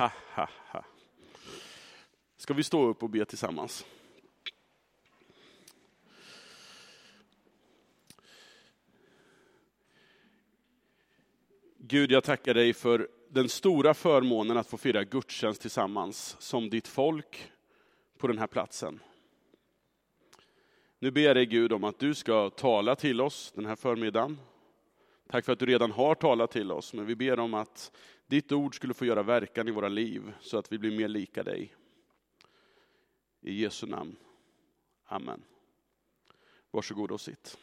Ha, ha, ha. Ska vi stå upp och be tillsammans? Gud, jag tackar dig för den stora förmånen att få fira gudstjänst tillsammans som ditt folk på den här platsen. Nu ber jag dig Gud om att du ska tala till oss den här förmiddagen. Tack för att du redan har talat till oss, men vi ber om att ditt ord skulle få göra verkan i våra liv så att vi blir mer lika dig. I Jesu namn. Amen. Varsågod och sitt.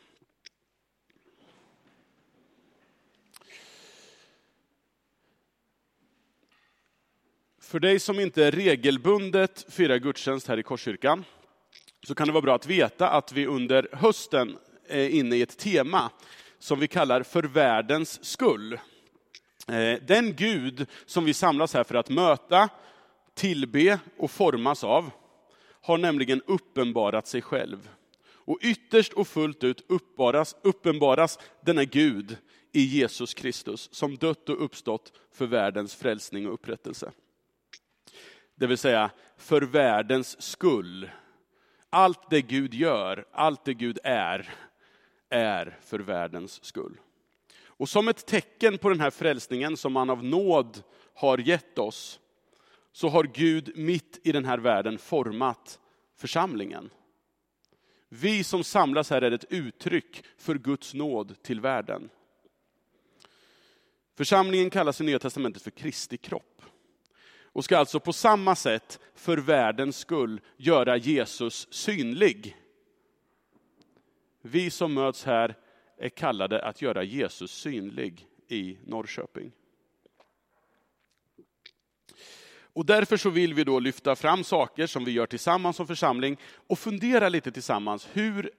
För dig som inte regelbundet firar gudstjänst här i Korskyrkan, så kan det vara bra att veta att vi under hösten är inne i ett tema som vi kallar för världens skull. Eh, den Gud som vi samlas här för att möta, tillbe och formas av, har nämligen uppenbarat sig själv. Och ytterst och fullt ut uppenbaras, uppenbaras denna Gud i Jesus Kristus, som dött och uppstått för världens frälsning och upprättelse. Det vill säga, för världens skull. Allt det Gud gör, allt det Gud är, är för världens skull. Och som ett tecken på den här frälsningen som han av nåd har gett oss, så har Gud mitt i den här världen format församlingen. Vi som samlas här är ett uttryck för Guds nåd till världen. Församlingen kallas i Nya Testamentet för Kristi kropp. Och ska alltså på samma sätt för världens skull göra Jesus synlig. Vi som möts här är kallade att göra Jesus synlig i Norrköping. Och därför så vill vi då lyfta fram saker som vi gör tillsammans som församling och fundera lite tillsammans. Hur,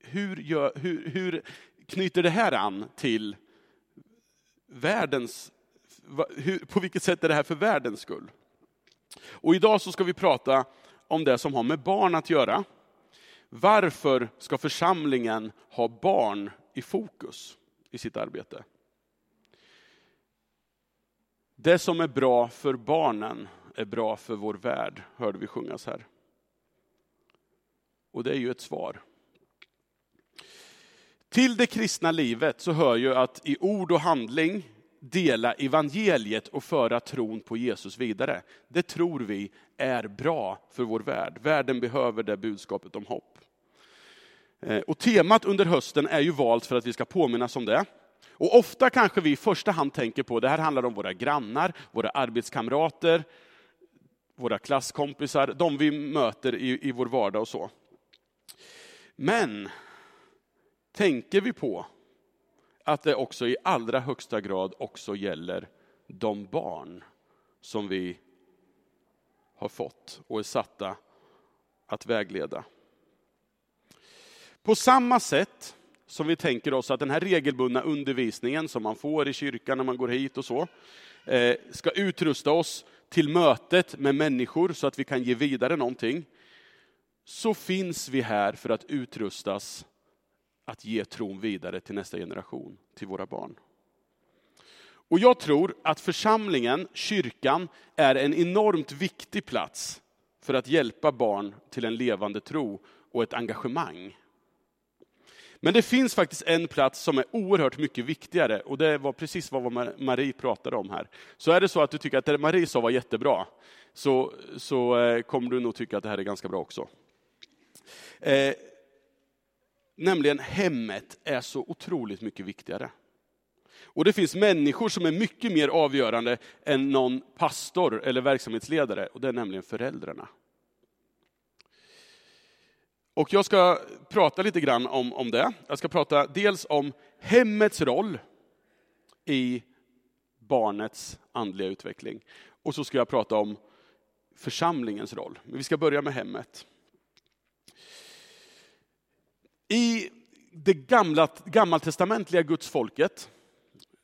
hur, gör, hur, hur knyter det här an till världens, hur, på vilket sätt är det här för världens skull? Och idag så ska vi prata om det som har med barn att göra. Varför ska församlingen ha barn i fokus i sitt arbete? Det som är bra för barnen är bra för vår värld, hörde vi sjungas här. Och det är ju ett svar. Till det kristna livet så hör ju att i ord och handling dela evangeliet och föra tron på Jesus vidare. Det tror vi är bra för vår värld. Världen behöver det budskapet om hopp. Eh, och temat under hösten är ju valt för att vi ska påminnas om det. Och ofta kanske vi i första hand tänker på, det här handlar om våra grannar, våra arbetskamrater, våra klasskompisar, de vi möter i, i vår vardag och så. Men tänker vi på att det också i allra högsta grad också gäller de barn som vi har fått och är satta att vägleda. På samma sätt som vi tänker oss att den här regelbundna undervisningen som man får i kyrkan när man går hit och så, eh, ska utrusta oss till mötet med människor så att vi kan ge vidare någonting, så finns vi här för att utrustas att ge tron vidare till nästa generation, till våra barn. Och jag tror att församlingen, kyrkan, är en enormt viktig plats för att hjälpa barn till en levande tro och ett engagemang. Men det finns faktiskt en plats som är oerhört mycket viktigare och det var precis vad Marie pratade om här. Så är det så att du tycker att det Marie sa var jättebra, så, så eh, kommer du nog tycka att det här är ganska bra också. Eh, nämligen hemmet är så otroligt mycket viktigare. Och det finns människor som är mycket mer avgörande än någon pastor eller verksamhetsledare, och det är nämligen föräldrarna. Och jag ska prata lite grann om, om det. Jag ska prata dels om hemmets roll i barnets andliga utveckling. Och så ska jag prata om församlingens roll. Men vi ska börja med hemmet. I det gamla, gammaltestamentliga gudsfolket,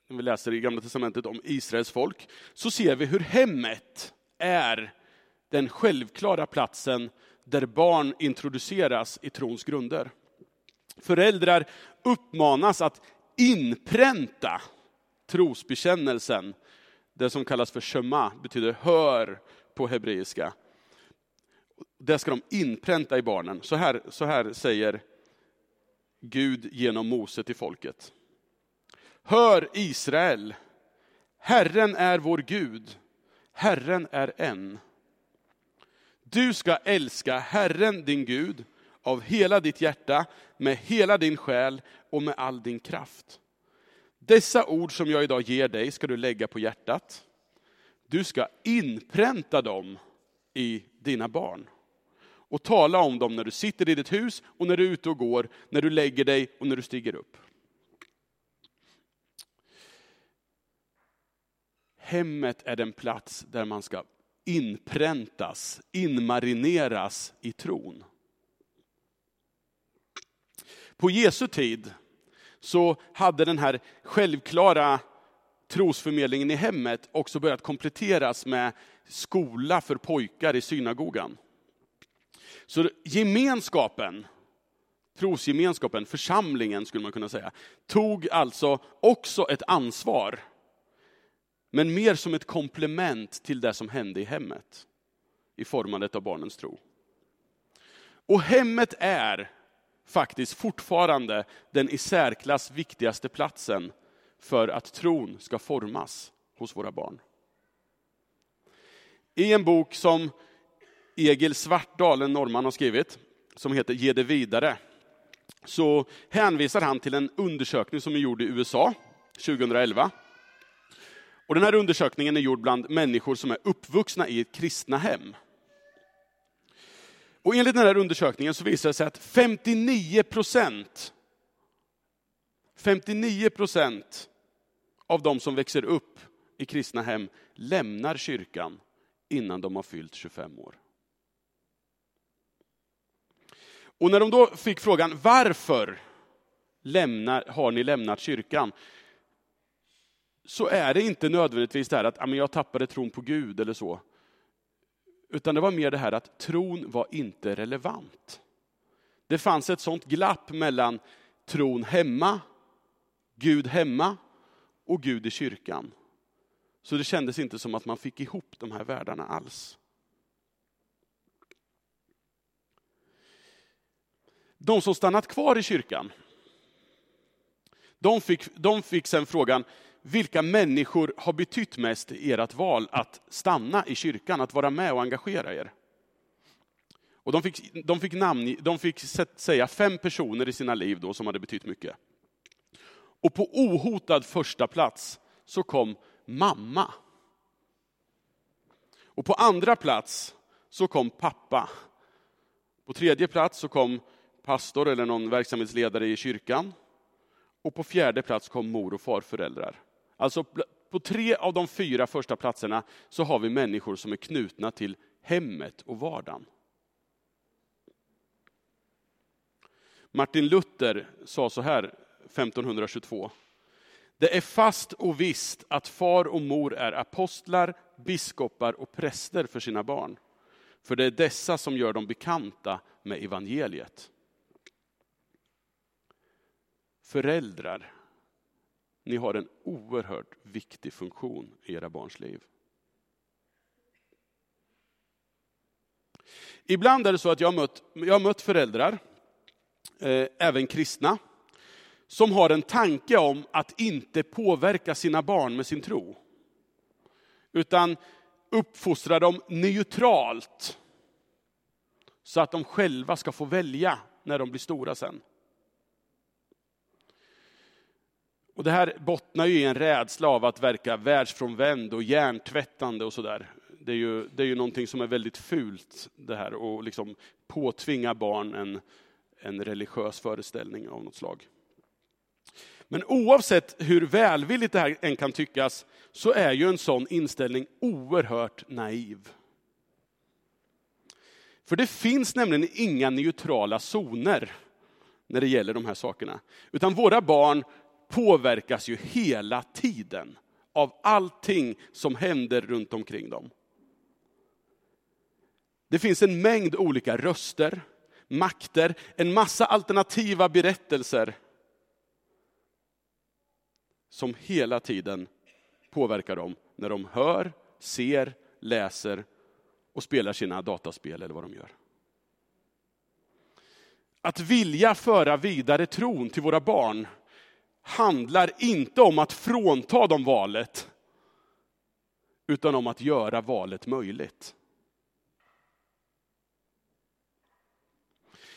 när vi läser i gamla testamentet om Israels folk, så ser vi hur hemmet är den självklara platsen där barn introduceras i trons grunder. Föräldrar uppmanas att inpränta trosbekännelsen Det som kallas för shema betyder hör på hebreiska. Det ska de inpränta i barnen. Så här, så här säger Gud genom Mose till folket. Hör Israel, Herren är vår Gud, Herren är en. Du ska älska Herren din Gud av hela ditt hjärta, med hela din själ och med all din kraft. Dessa ord som jag idag ger dig ska du lägga på hjärtat. Du ska inpränta dem i dina barn och tala om dem när du sitter i ditt hus och när du är ute och går, när du lägger dig och när du stiger upp. Hemmet är den plats där man ska inpräntas, inmarineras i tron. På Jesu tid så hade den här självklara trosförmedlingen i hemmet också börjat kompletteras med skola för pojkar i synagogan. Så gemenskapen, trosgemenskapen, församlingen skulle man kunna säga, tog alltså också ett ansvar. Men mer som ett komplement till det som hände i hemmet, i formandet av barnens tro. Och hemmet är faktiskt fortfarande den i särklass viktigaste platsen för att tron ska formas hos våra barn. I en bok som Egil Svartdal, en norrman, har skrivit, som heter Ge det vidare, så hänvisar han till en undersökning som är gjord i USA 2011. Och den här undersökningen är gjord bland människor som är uppvuxna i ett kristna hem. Och enligt den här undersökningen så visar det sig att 59 procent 59 procent av de som växer upp i kristna hem lämnar kyrkan innan de har fyllt 25 år. Och när de då fick frågan varför lämnar, har ni lämnat kyrkan? Så är det inte nödvändigtvis det här att jag tappade tron på Gud eller så. Utan det var mer det här att tron var inte relevant. Det fanns ett sånt glapp mellan tron hemma, Gud hemma och Gud i kyrkan. Så det kändes inte som att man fick ihop de här världarna alls. De som stannat kvar i kyrkan, de fick, de fick sen frågan, vilka människor har betytt mest i ert val att stanna i kyrkan, att vara med och engagera er? Och de fick, de fick, namn, de fick säga fem personer i sina liv då som hade betytt mycket. Och på ohotad första plats så kom mamma. Och på andra plats så kom pappa. På tredje plats så kom pastor eller någon verksamhetsledare i kyrkan. Och på fjärde plats kom mor och farföräldrar. Alltså på tre av de fyra första platserna så har vi människor som är knutna till hemmet och vardagen. Martin Luther sa så här 1522. Det är fast och visst att far och mor är apostlar, biskopar och präster för sina barn. För det är dessa som gör dem bekanta med evangeliet. Föräldrar, ni har en oerhört viktig funktion i era barns liv. Ibland är det så att jag har mött, jag har mött föräldrar, eh, även kristna, som har en tanke om att inte påverka sina barn med sin tro. Utan uppfostra dem neutralt. Så att de själva ska få välja när de blir stora sen. Och det här bottnar ju i en rädsla av att verka världsfrånvänd och hjärntvättande och sådär. Det är ju, det är ju någonting som är väldigt fult det här och liksom påtvinga barn en, en religiös föreställning av något slag. Men oavsett hur välvilligt det här än kan tyckas, så är ju en sån inställning oerhört naiv. För det finns nämligen inga neutrala zoner när det gäller de här sakerna. Utan våra barn påverkas ju hela tiden av allting som händer runt omkring dem. Det finns en mängd olika röster, makter, en massa alternativa berättelser som hela tiden påverkar dem när de hör, ser, läser och spelar sina dataspel eller vad de gör. Att vilja föra vidare tron till våra barn handlar inte om att frånta dem valet, utan om att göra valet möjligt.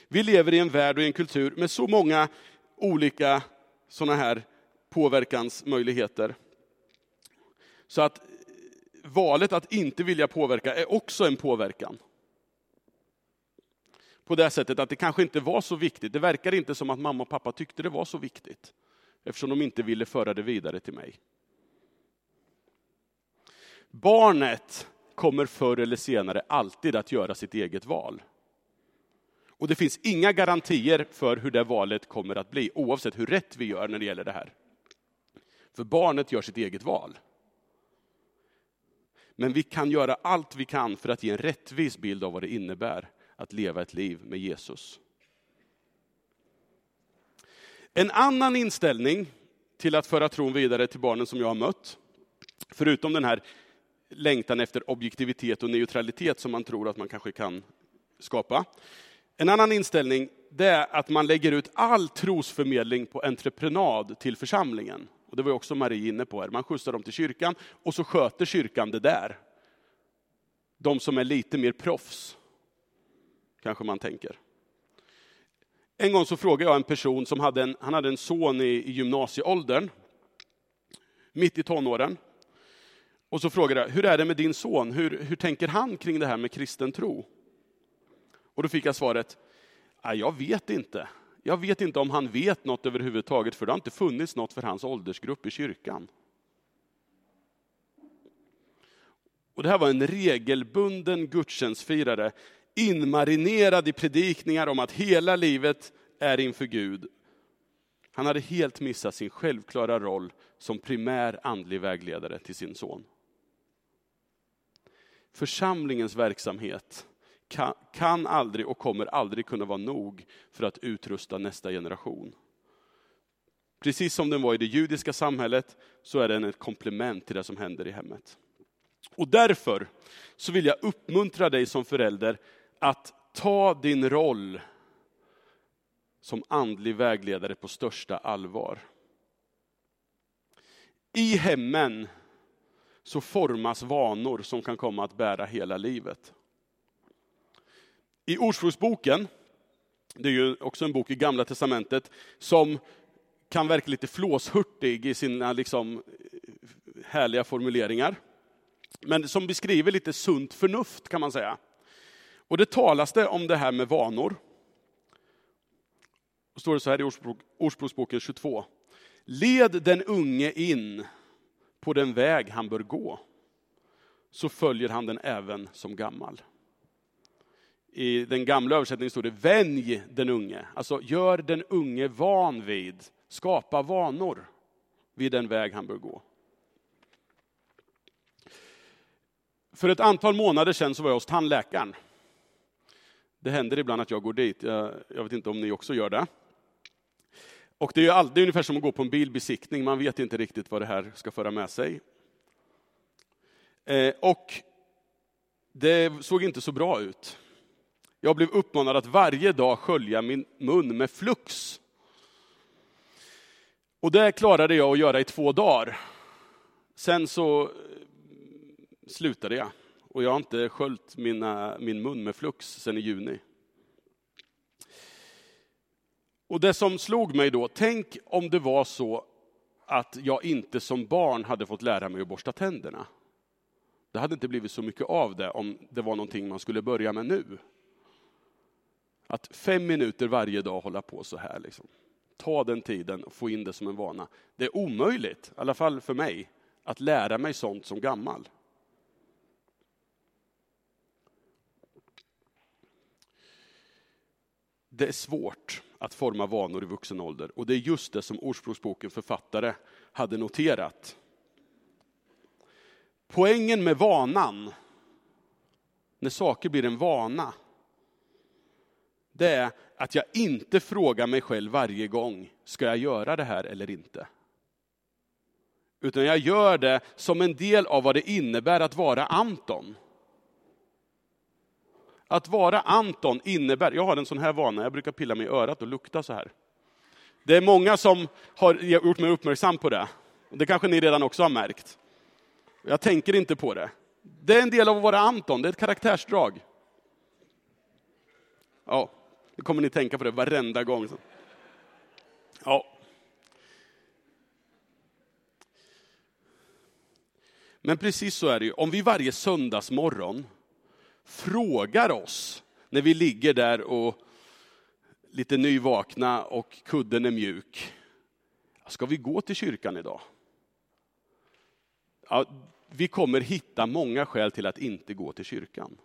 Vi lever i en värld och i en kultur med så många olika sådana här påverkansmöjligheter. Så att valet att inte vilja påverka är också en påverkan. På det sättet att det kanske inte var så viktigt. Det verkar inte som att mamma och pappa tyckte det var så viktigt. Eftersom de inte ville föra det vidare till mig. Barnet kommer förr eller senare alltid att göra sitt eget val. Och det finns inga garantier för hur det valet kommer att bli, oavsett hur rätt vi gör när det gäller det här. För barnet gör sitt eget val. Men vi kan göra allt vi kan för att ge en rättvis bild av vad det innebär att leva ett liv med Jesus. En annan inställning till att föra tron vidare till barnen som jag har mött, förutom den här längtan efter objektivitet och neutralitet som man tror att man kanske kan skapa. En annan inställning det är att man lägger ut all trosförmedling på entreprenad till församlingen. Och det var också Marie inne på här. Man skjutsar dem till kyrkan och så sköter kyrkan det där. De som är lite mer proffs, kanske man tänker. En gång så frågade jag en person som hade en, han hade en son i, i gymnasieåldern, mitt i tonåren. Och så frågade jag, hur är det med din son? Hur, hur tänker han kring det här med kristen tro? Och då fick jag svaret, jag vet inte. Jag vet inte om han vet något överhuvudtaget, för det har inte funnits något för hans åldersgrupp i kyrkan. Och det här var en regelbunden gudstjänstfirare, inmarinerad i predikningar om att hela livet är inför Gud. Han hade helt missat sin självklara roll som primär andlig vägledare till sin son. Församlingens verksamhet kan, kan aldrig och kommer aldrig kunna vara nog för att utrusta nästa generation. Precis som den var i det judiska samhället så är den ett komplement till det som händer i hemmet. Och därför så vill jag uppmuntra dig som förälder att ta din roll som andlig vägledare på största allvar. I hemmen så formas vanor som kan komma att bära hela livet. I Ordspråksboken, det är ju också en bok i Gamla Testamentet, som kan verka lite flåshurtig i sina liksom härliga formuleringar. Men som beskriver lite sunt förnuft kan man säga. Och det talas det om det här med vanor. Då står det så här i Ordspråksboken 22. Led den unge in på den väg han bör gå, så följer han den även som gammal. I den gamla översättningen står det vänj den unge. Alltså gör den unge van vid, skapa vanor vid den väg han bör gå. För ett antal månader sedan så var jag hos tandläkaren. Det händer ibland att jag går dit, jag, jag vet inte om ni också gör det. Och det är, all, det är ungefär som att gå på en bilbesiktning, man vet inte riktigt vad det här ska föra med sig. Eh, och det såg inte så bra ut. Jag blev uppmanad att varje dag skölja min mun med flux. Och det klarade jag att göra i två dagar. Sen så eh, slutade jag. Och jag har inte sköljt mina, min mun med flux sen i juni. Och det som slog mig då, tänk om det var så att jag inte som barn hade fått lära mig att borsta tänderna. Det hade inte blivit så mycket av det om det var någonting man skulle börja med nu. Att fem minuter varje dag hålla på så här. Liksom. Ta den tiden och få in det som en vana. Det är omöjligt, i alla fall för mig, att lära mig sånt som gammal. Det är svårt att forma vanor i vuxen ålder och det är just det som ordspråksboken författare hade noterat. Poängen med vanan, när saker blir en vana, det är att jag inte frågar mig själv varje gång, ska jag göra det här eller inte? Utan jag gör det som en del av vad det innebär att vara Anton. Att vara Anton innebär, jag har en sån här vana, jag brukar pilla mig i örat och lukta så här. Det är många som har gjort mig uppmärksam på det. Det kanske ni redan också har märkt. Jag tänker inte på det. Det är en del av att vara Anton, det är ett karaktärsdrag. Ja, nu kommer ni tänka på det varenda gång. Ja. Men precis så är det ju, om vi varje söndagsmorgon frågar oss, när vi ligger där och lite nyvakna och kudden är mjuk. Ska vi gå till kyrkan idag? Ja, vi kommer hitta många skäl till att inte gå till kyrkan.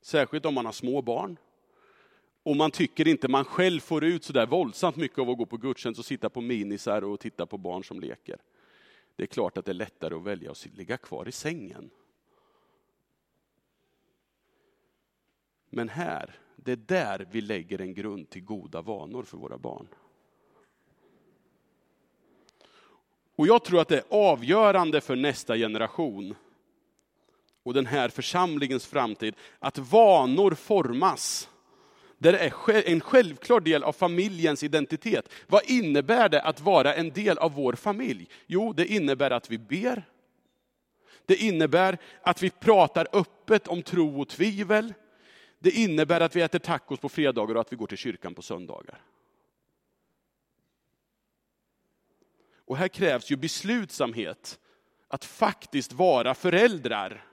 Särskilt om man har små barn. Och man tycker inte man själv får ut så där våldsamt mycket av att gå på gudstjänst och sitta på minisar och titta på barn som leker. Det är klart att det är lättare att välja att ligga kvar i sängen. Men här, det är där vi lägger en grund till goda vanor för våra barn. Och jag tror att det är avgörande för nästa generation och den här församlingens framtid, att vanor formas där Det är en självklar del av familjens identitet. Vad innebär det att vara en del av vår familj? Jo, det innebär att vi ber. Det innebär att vi pratar öppet om tro och tvivel. Det innebär att vi äter tacos på fredagar och att vi går till kyrkan på söndagar. Och här krävs ju beslutsamhet att faktiskt vara föräldrar.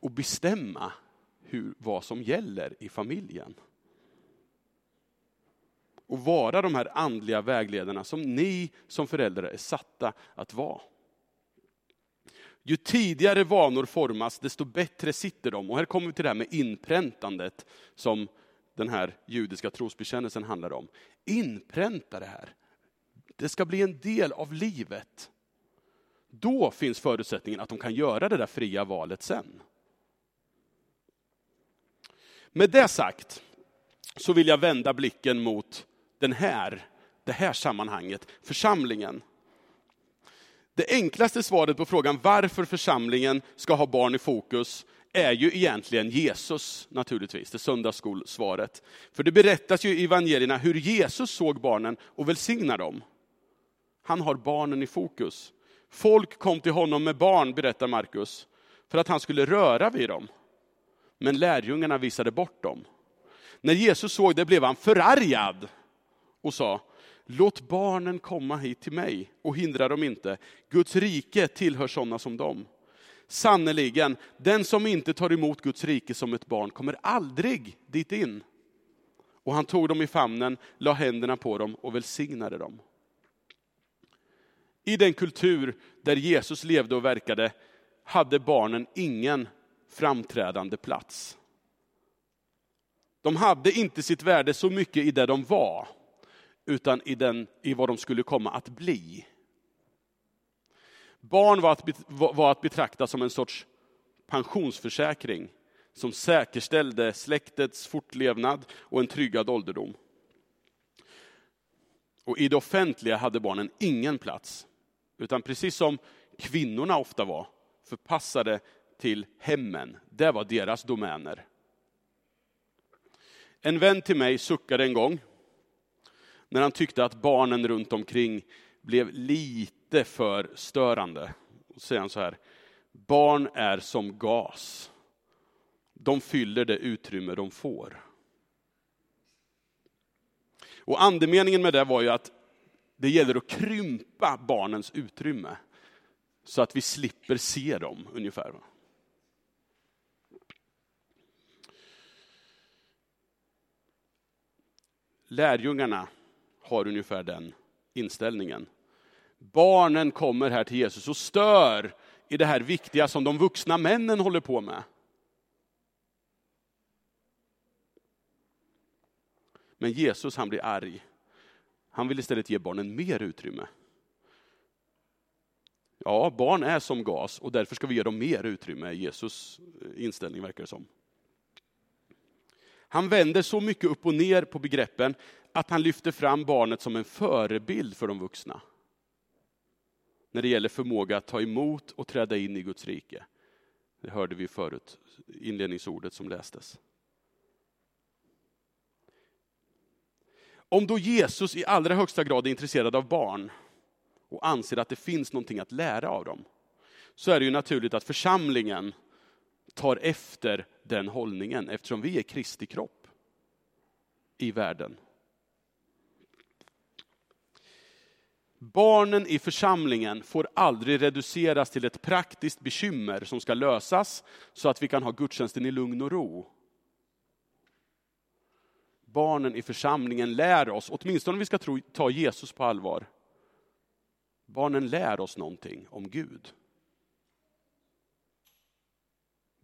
Och bestämma hur, vad som gäller i familjen. Och vara de här andliga vägledarna som ni som föräldrar är satta att vara. Ju tidigare vanor formas, desto bättre sitter de. Och här kommer vi till det här med inpräntandet, som den här judiska trosbekännelsen handlar om. Inpränta det här. Det ska bli en del av livet. Då finns förutsättningen att de kan göra det där fria valet sen. Med det sagt så vill jag vända blicken mot den här, det här sammanhanget, församlingen. Det enklaste svaret på frågan varför församlingen ska ha barn i fokus är ju egentligen Jesus, naturligtvis, det söndagsskolsvaret. För det berättas ju i evangelierna hur Jesus såg barnen och välsignade dem. Han har barnen i fokus. Folk kom till honom med barn, berättar Markus, för att han skulle röra vid dem. Men lärjungarna visade bort dem. När Jesus såg det blev han förargad och sa, Låt barnen komma hit till mig och hindra dem inte. Guds rike tillhör sådana som dem. Sannerligen, den som inte tar emot Guds rike som ett barn kommer aldrig dit in. Och han tog dem i famnen, la händerna på dem och välsignade dem. I den kultur där Jesus levde och verkade hade barnen ingen framträdande plats. De hade inte sitt värde så mycket i det de var utan i, den, i vad de skulle komma att bli. Barn var att, var att betrakta som en sorts pensionsförsäkring som säkerställde släktets fortlevnad och en tryggad ålderdom. Och I det offentliga hade barnen ingen plats, utan precis som kvinnorna ofta var, förpassade till hemmen. Det var deras domäner. En vän till mig suckade en gång när han tyckte att barnen runt omkring blev lite för störande. Och säger han så här, barn är som gas. De fyller det utrymme de får. Och andemeningen med det var ju att det gäller att krympa barnens utrymme så att vi slipper se dem ungefär. Lärjungarna har ungefär den inställningen. Barnen kommer här till Jesus och stör i det här viktiga som de vuxna männen håller på med. Men Jesus han blir arg. Han vill istället ge barnen mer utrymme. Ja, barn är som gas och därför ska vi ge dem mer utrymme, Jesus eh, inställning verkar det som. Han vänder så mycket upp och ner på begreppen att han lyfter fram barnet som en förebild för de vuxna. När det gäller förmåga att ta emot och träda in i Guds rike. Det hörde vi förut, inledningsordet som lästes. Om då Jesus i allra högsta grad är intresserad av barn och anser att det finns någonting att lära av dem, så är det ju naturligt att församlingen tar efter den hållningen eftersom vi är Kristi kropp i världen. Barnen i församlingen får aldrig reduceras till ett praktiskt bekymmer som ska lösas så att vi kan ha gudstjänsten i lugn och ro. Barnen i församlingen lär oss, åtminstone om vi ska ta Jesus på allvar, barnen lär oss någonting om Gud.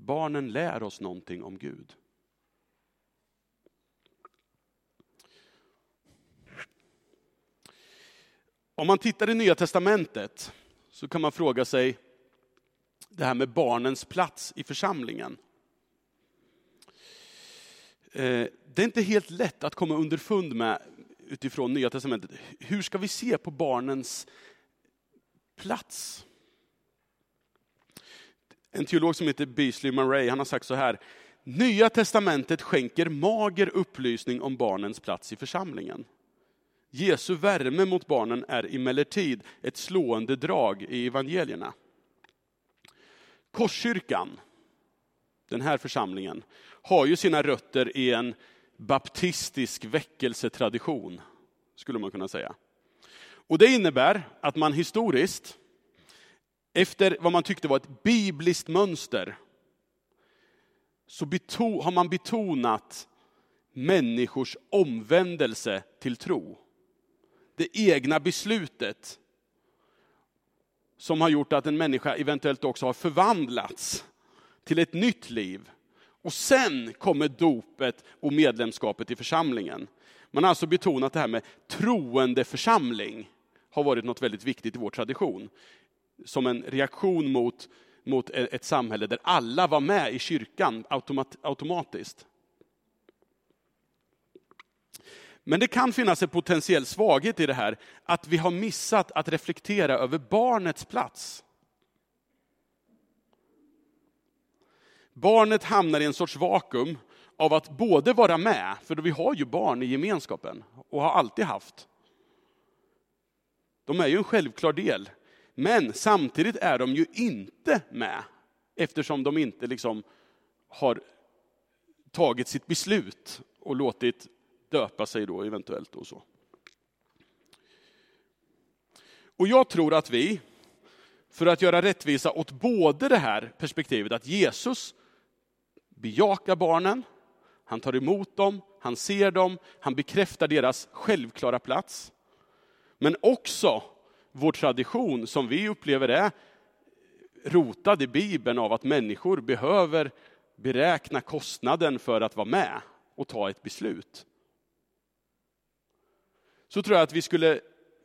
Barnen lär oss någonting om Gud. Om man tittar i Nya Testamentet så kan man fråga sig det här med barnens plats i församlingen. Eh, det är inte helt lätt att komma underfund med utifrån Nya Testamentet. Hur ska vi se på barnens plats? En teolog som heter Beasley Murray han har sagt så här. Nya Testamentet skänker mager upplysning om barnens plats i församlingen. Jesu värme mot barnen är emellertid ett slående drag i evangelierna. Korskyrkan, den här församlingen, har ju sina rötter i en baptistisk väckelsetradition, skulle man kunna säga. Och det innebär att man historiskt, efter vad man tyckte var ett bibliskt mönster, så har man betonat människors omvändelse till tro det egna beslutet som har gjort att en människa eventuellt också har förvandlats till ett nytt liv. Och sen kommer dopet och medlemskapet i församlingen. Man har alltså betonat det här med troende församling, har varit något väldigt viktigt i vår tradition. Som en reaktion mot, mot e- ett samhälle där alla var med i kyrkan automat, automatiskt. Men det kan finnas en potentiell svaghet i det här, att vi har missat att reflektera över barnets plats. Barnet hamnar i en sorts vakuum av att både vara med, för vi har ju barn i gemenskapen och har alltid haft. De är ju en självklar del, men samtidigt är de ju inte med eftersom de inte liksom har tagit sitt beslut och låtit döpa sig då eventuellt och så. Och jag tror att vi, för att göra rättvisa åt både det här perspektivet att Jesus bejakar barnen, han tar emot dem, han ser dem, han bekräftar deras självklara plats. Men också vår tradition som vi upplever är rotad i Bibeln av att människor behöver beräkna kostnaden för att vara med och ta ett beslut så tror jag att vi skulle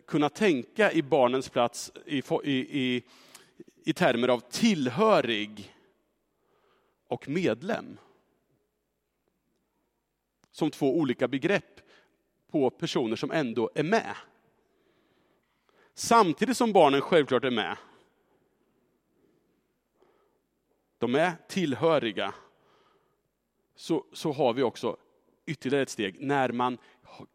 kunna tänka i barnens plats i, i, i termer av tillhörig och medlem. Som två olika begrepp på personer som ändå är med. Samtidigt som barnen självklart är med. De är tillhöriga. Så, så har vi också ytterligare ett steg när man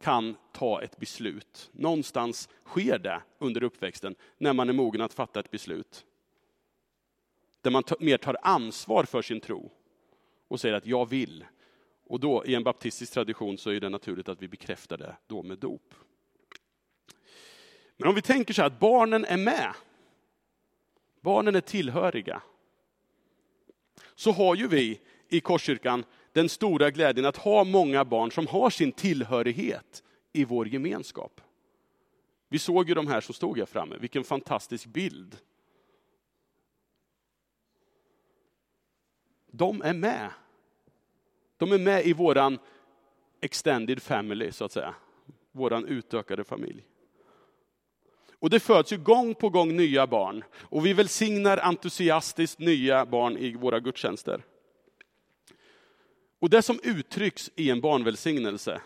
kan ta ett beslut. Någonstans sker det under uppväxten när man är mogen att fatta ett beslut. Där man mer tar ansvar för sin tro och säger att jag vill. Och då i en baptistisk tradition så är det naturligt att vi bekräftar det då med dop. Men om vi tänker så här att barnen är med. Barnen är tillhöriga. Så har ju vi i Korskyrkan den stora glädjen att ha många barn som har sin tillhörighet i vår gemenskap. Vi såg ju de här som stod här framme, vilken fantastisk bild. De är med. De är med i våran extended family, så att säga. Våran utökade familj. Och det föds ju gång på gång nya barn. Och vi välsignar entusiastiskt nya barn i våra gudstjänster. Och det som uttrycks i en barnvälsignelse,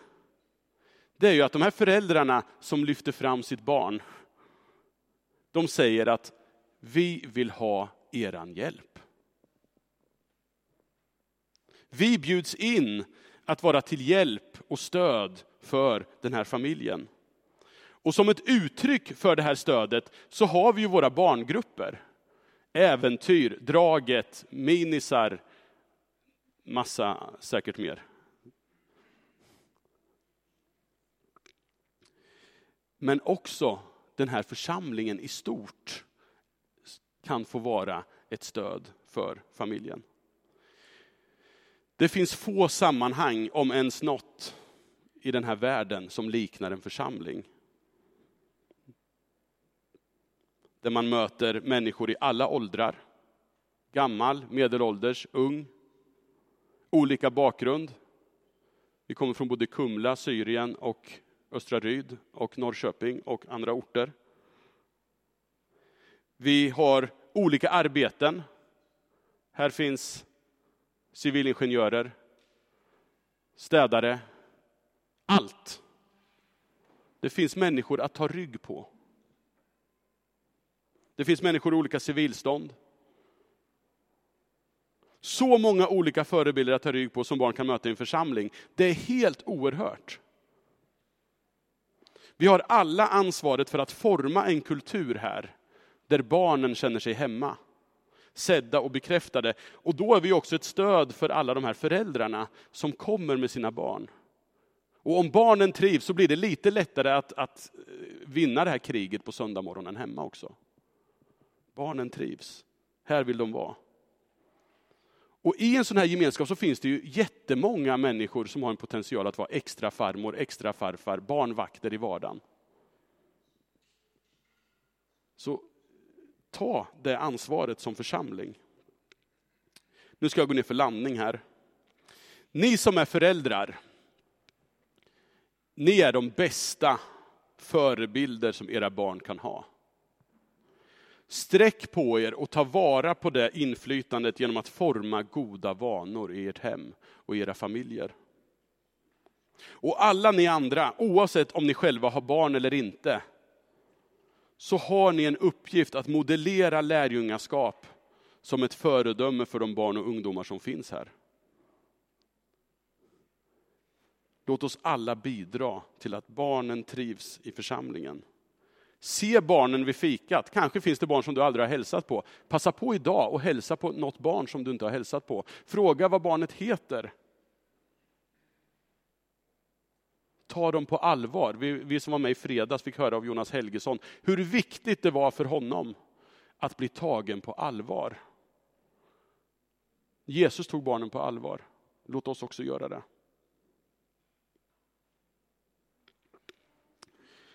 det är ju att de här föräldrarna som lyfter fram sitt barn, de säger att vi vill ha eran hjälp. Vi bjuds in att vara till hjälp och stöd för den här familjen. Och som ett uttryck för det här stödet så har vi ju våra barngrupper. Äventyr, Draget, Minisar, massa säkert mer. Men också den här församlingen i stort kan få vara ett stöd för familjen. Det finns få sammanhang, om ens något, i den här världen som liknar en församling. Där man möter människor i alla åldrar. Gammal, medelålders, ung. Olika bakgrund. Vi kommer från både Kumla, Syrien och Östra Ryd och Norrköping och andra orter. Vi har olika arbeten. Här finns civilingenjörer, städare, allt. Det finns människor att ta rygg på. Det finns människor i olika civilstånd. Så många olika förebilder att ta rygg på som barn kan möta i en församling. Det är helt oerhört. Vi har alla ansvaret för att forma en kultur här, där barnen känner sig hemma sedda och bekräftade. Och då är vi också ett stöd för alla de här föräldrarna som kommer med sina barn. Och om barnen trivs så blir det lite lättare att, att vinna det här kriget på söndagmorgonen hemma också. Barnen trivs. Här vill de vara. Och i en sån här gemenskap så finns det ju jättemånga människor som har en potential att vara extra farmor, extra farfar, barnvakter i vardagen. Så ta det ansvaret som församling. Nu ska jag gå ner för landning här. Ni som är föräldrar, ni är de bästa förebilder som era barn kan ha. Sträck på er och ta vara på det inflytandet genom att forma goda vanor i ert hem och i era familjer. Och alla ni andra, oavsett om ni själva har barn eller inte, så har ni en uppgift att modellera lärjungaskap som ett föredöme för de barn och ungdomar som finns här. Låt oss alla bidra till att barnen trivs i församlingen. Se barnen vid fikat. Kanske finns det barn som du aldrig har hälsat på. Passa på idag och hälsa på något barn som du inte har hälsat på. Fråga vad barnet heter. ta dem på allvar. Vi, vi som var med i fredags fick höra av Jonas Helgesson hur viktigt det var för honom att bli tagen på allvar. Jesus tog barnen på allvar. Låt oss också göra det.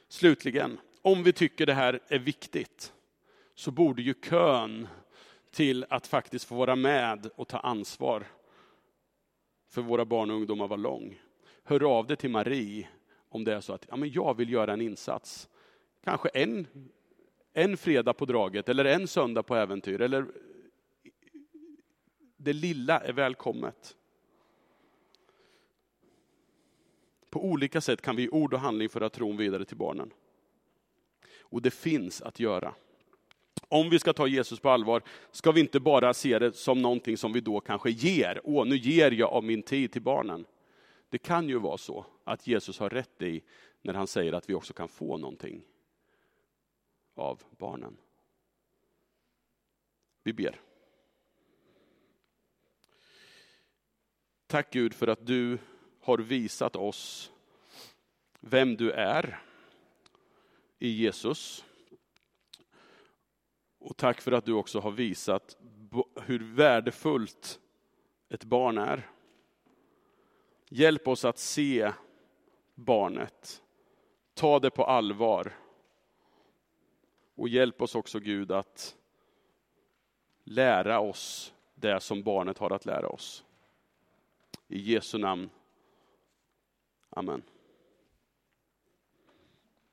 Slutligen, om vi tycker det här är viktigt så borde ju kön till att faktiskt få vara med och ta ansvar för våra barn och ungdomar vara lång hör av dig till Marie om det är så att ja, men jag vill göra en insats. Kanske en, en fredag på draget eller en söndag på äventyr. Eller det lilla är välkommet. På olika sätt kan vi i ord och handling föra tron vidare till barnen. Och det finns att göra. Om vi ska ta Jesus på allvar ska vi inte bara se det som någonting som vi då kanske ger. Åh, nu ger jag av min tid till barnen. Det kan ju vara så att Jesus har rätt i när han säger att vi också kan få någonting av barnen. Vi ber. Tack Gud för att du har visat oss vem du är i Jesus. Och tack för att du också har visat hur värdefullt ett barn är. Hjälp oss att se barnet, ta det på allvar. Och hjälp oss också Gud att lära oss det som barnet har att lära oss. I Jesu namn. Amen.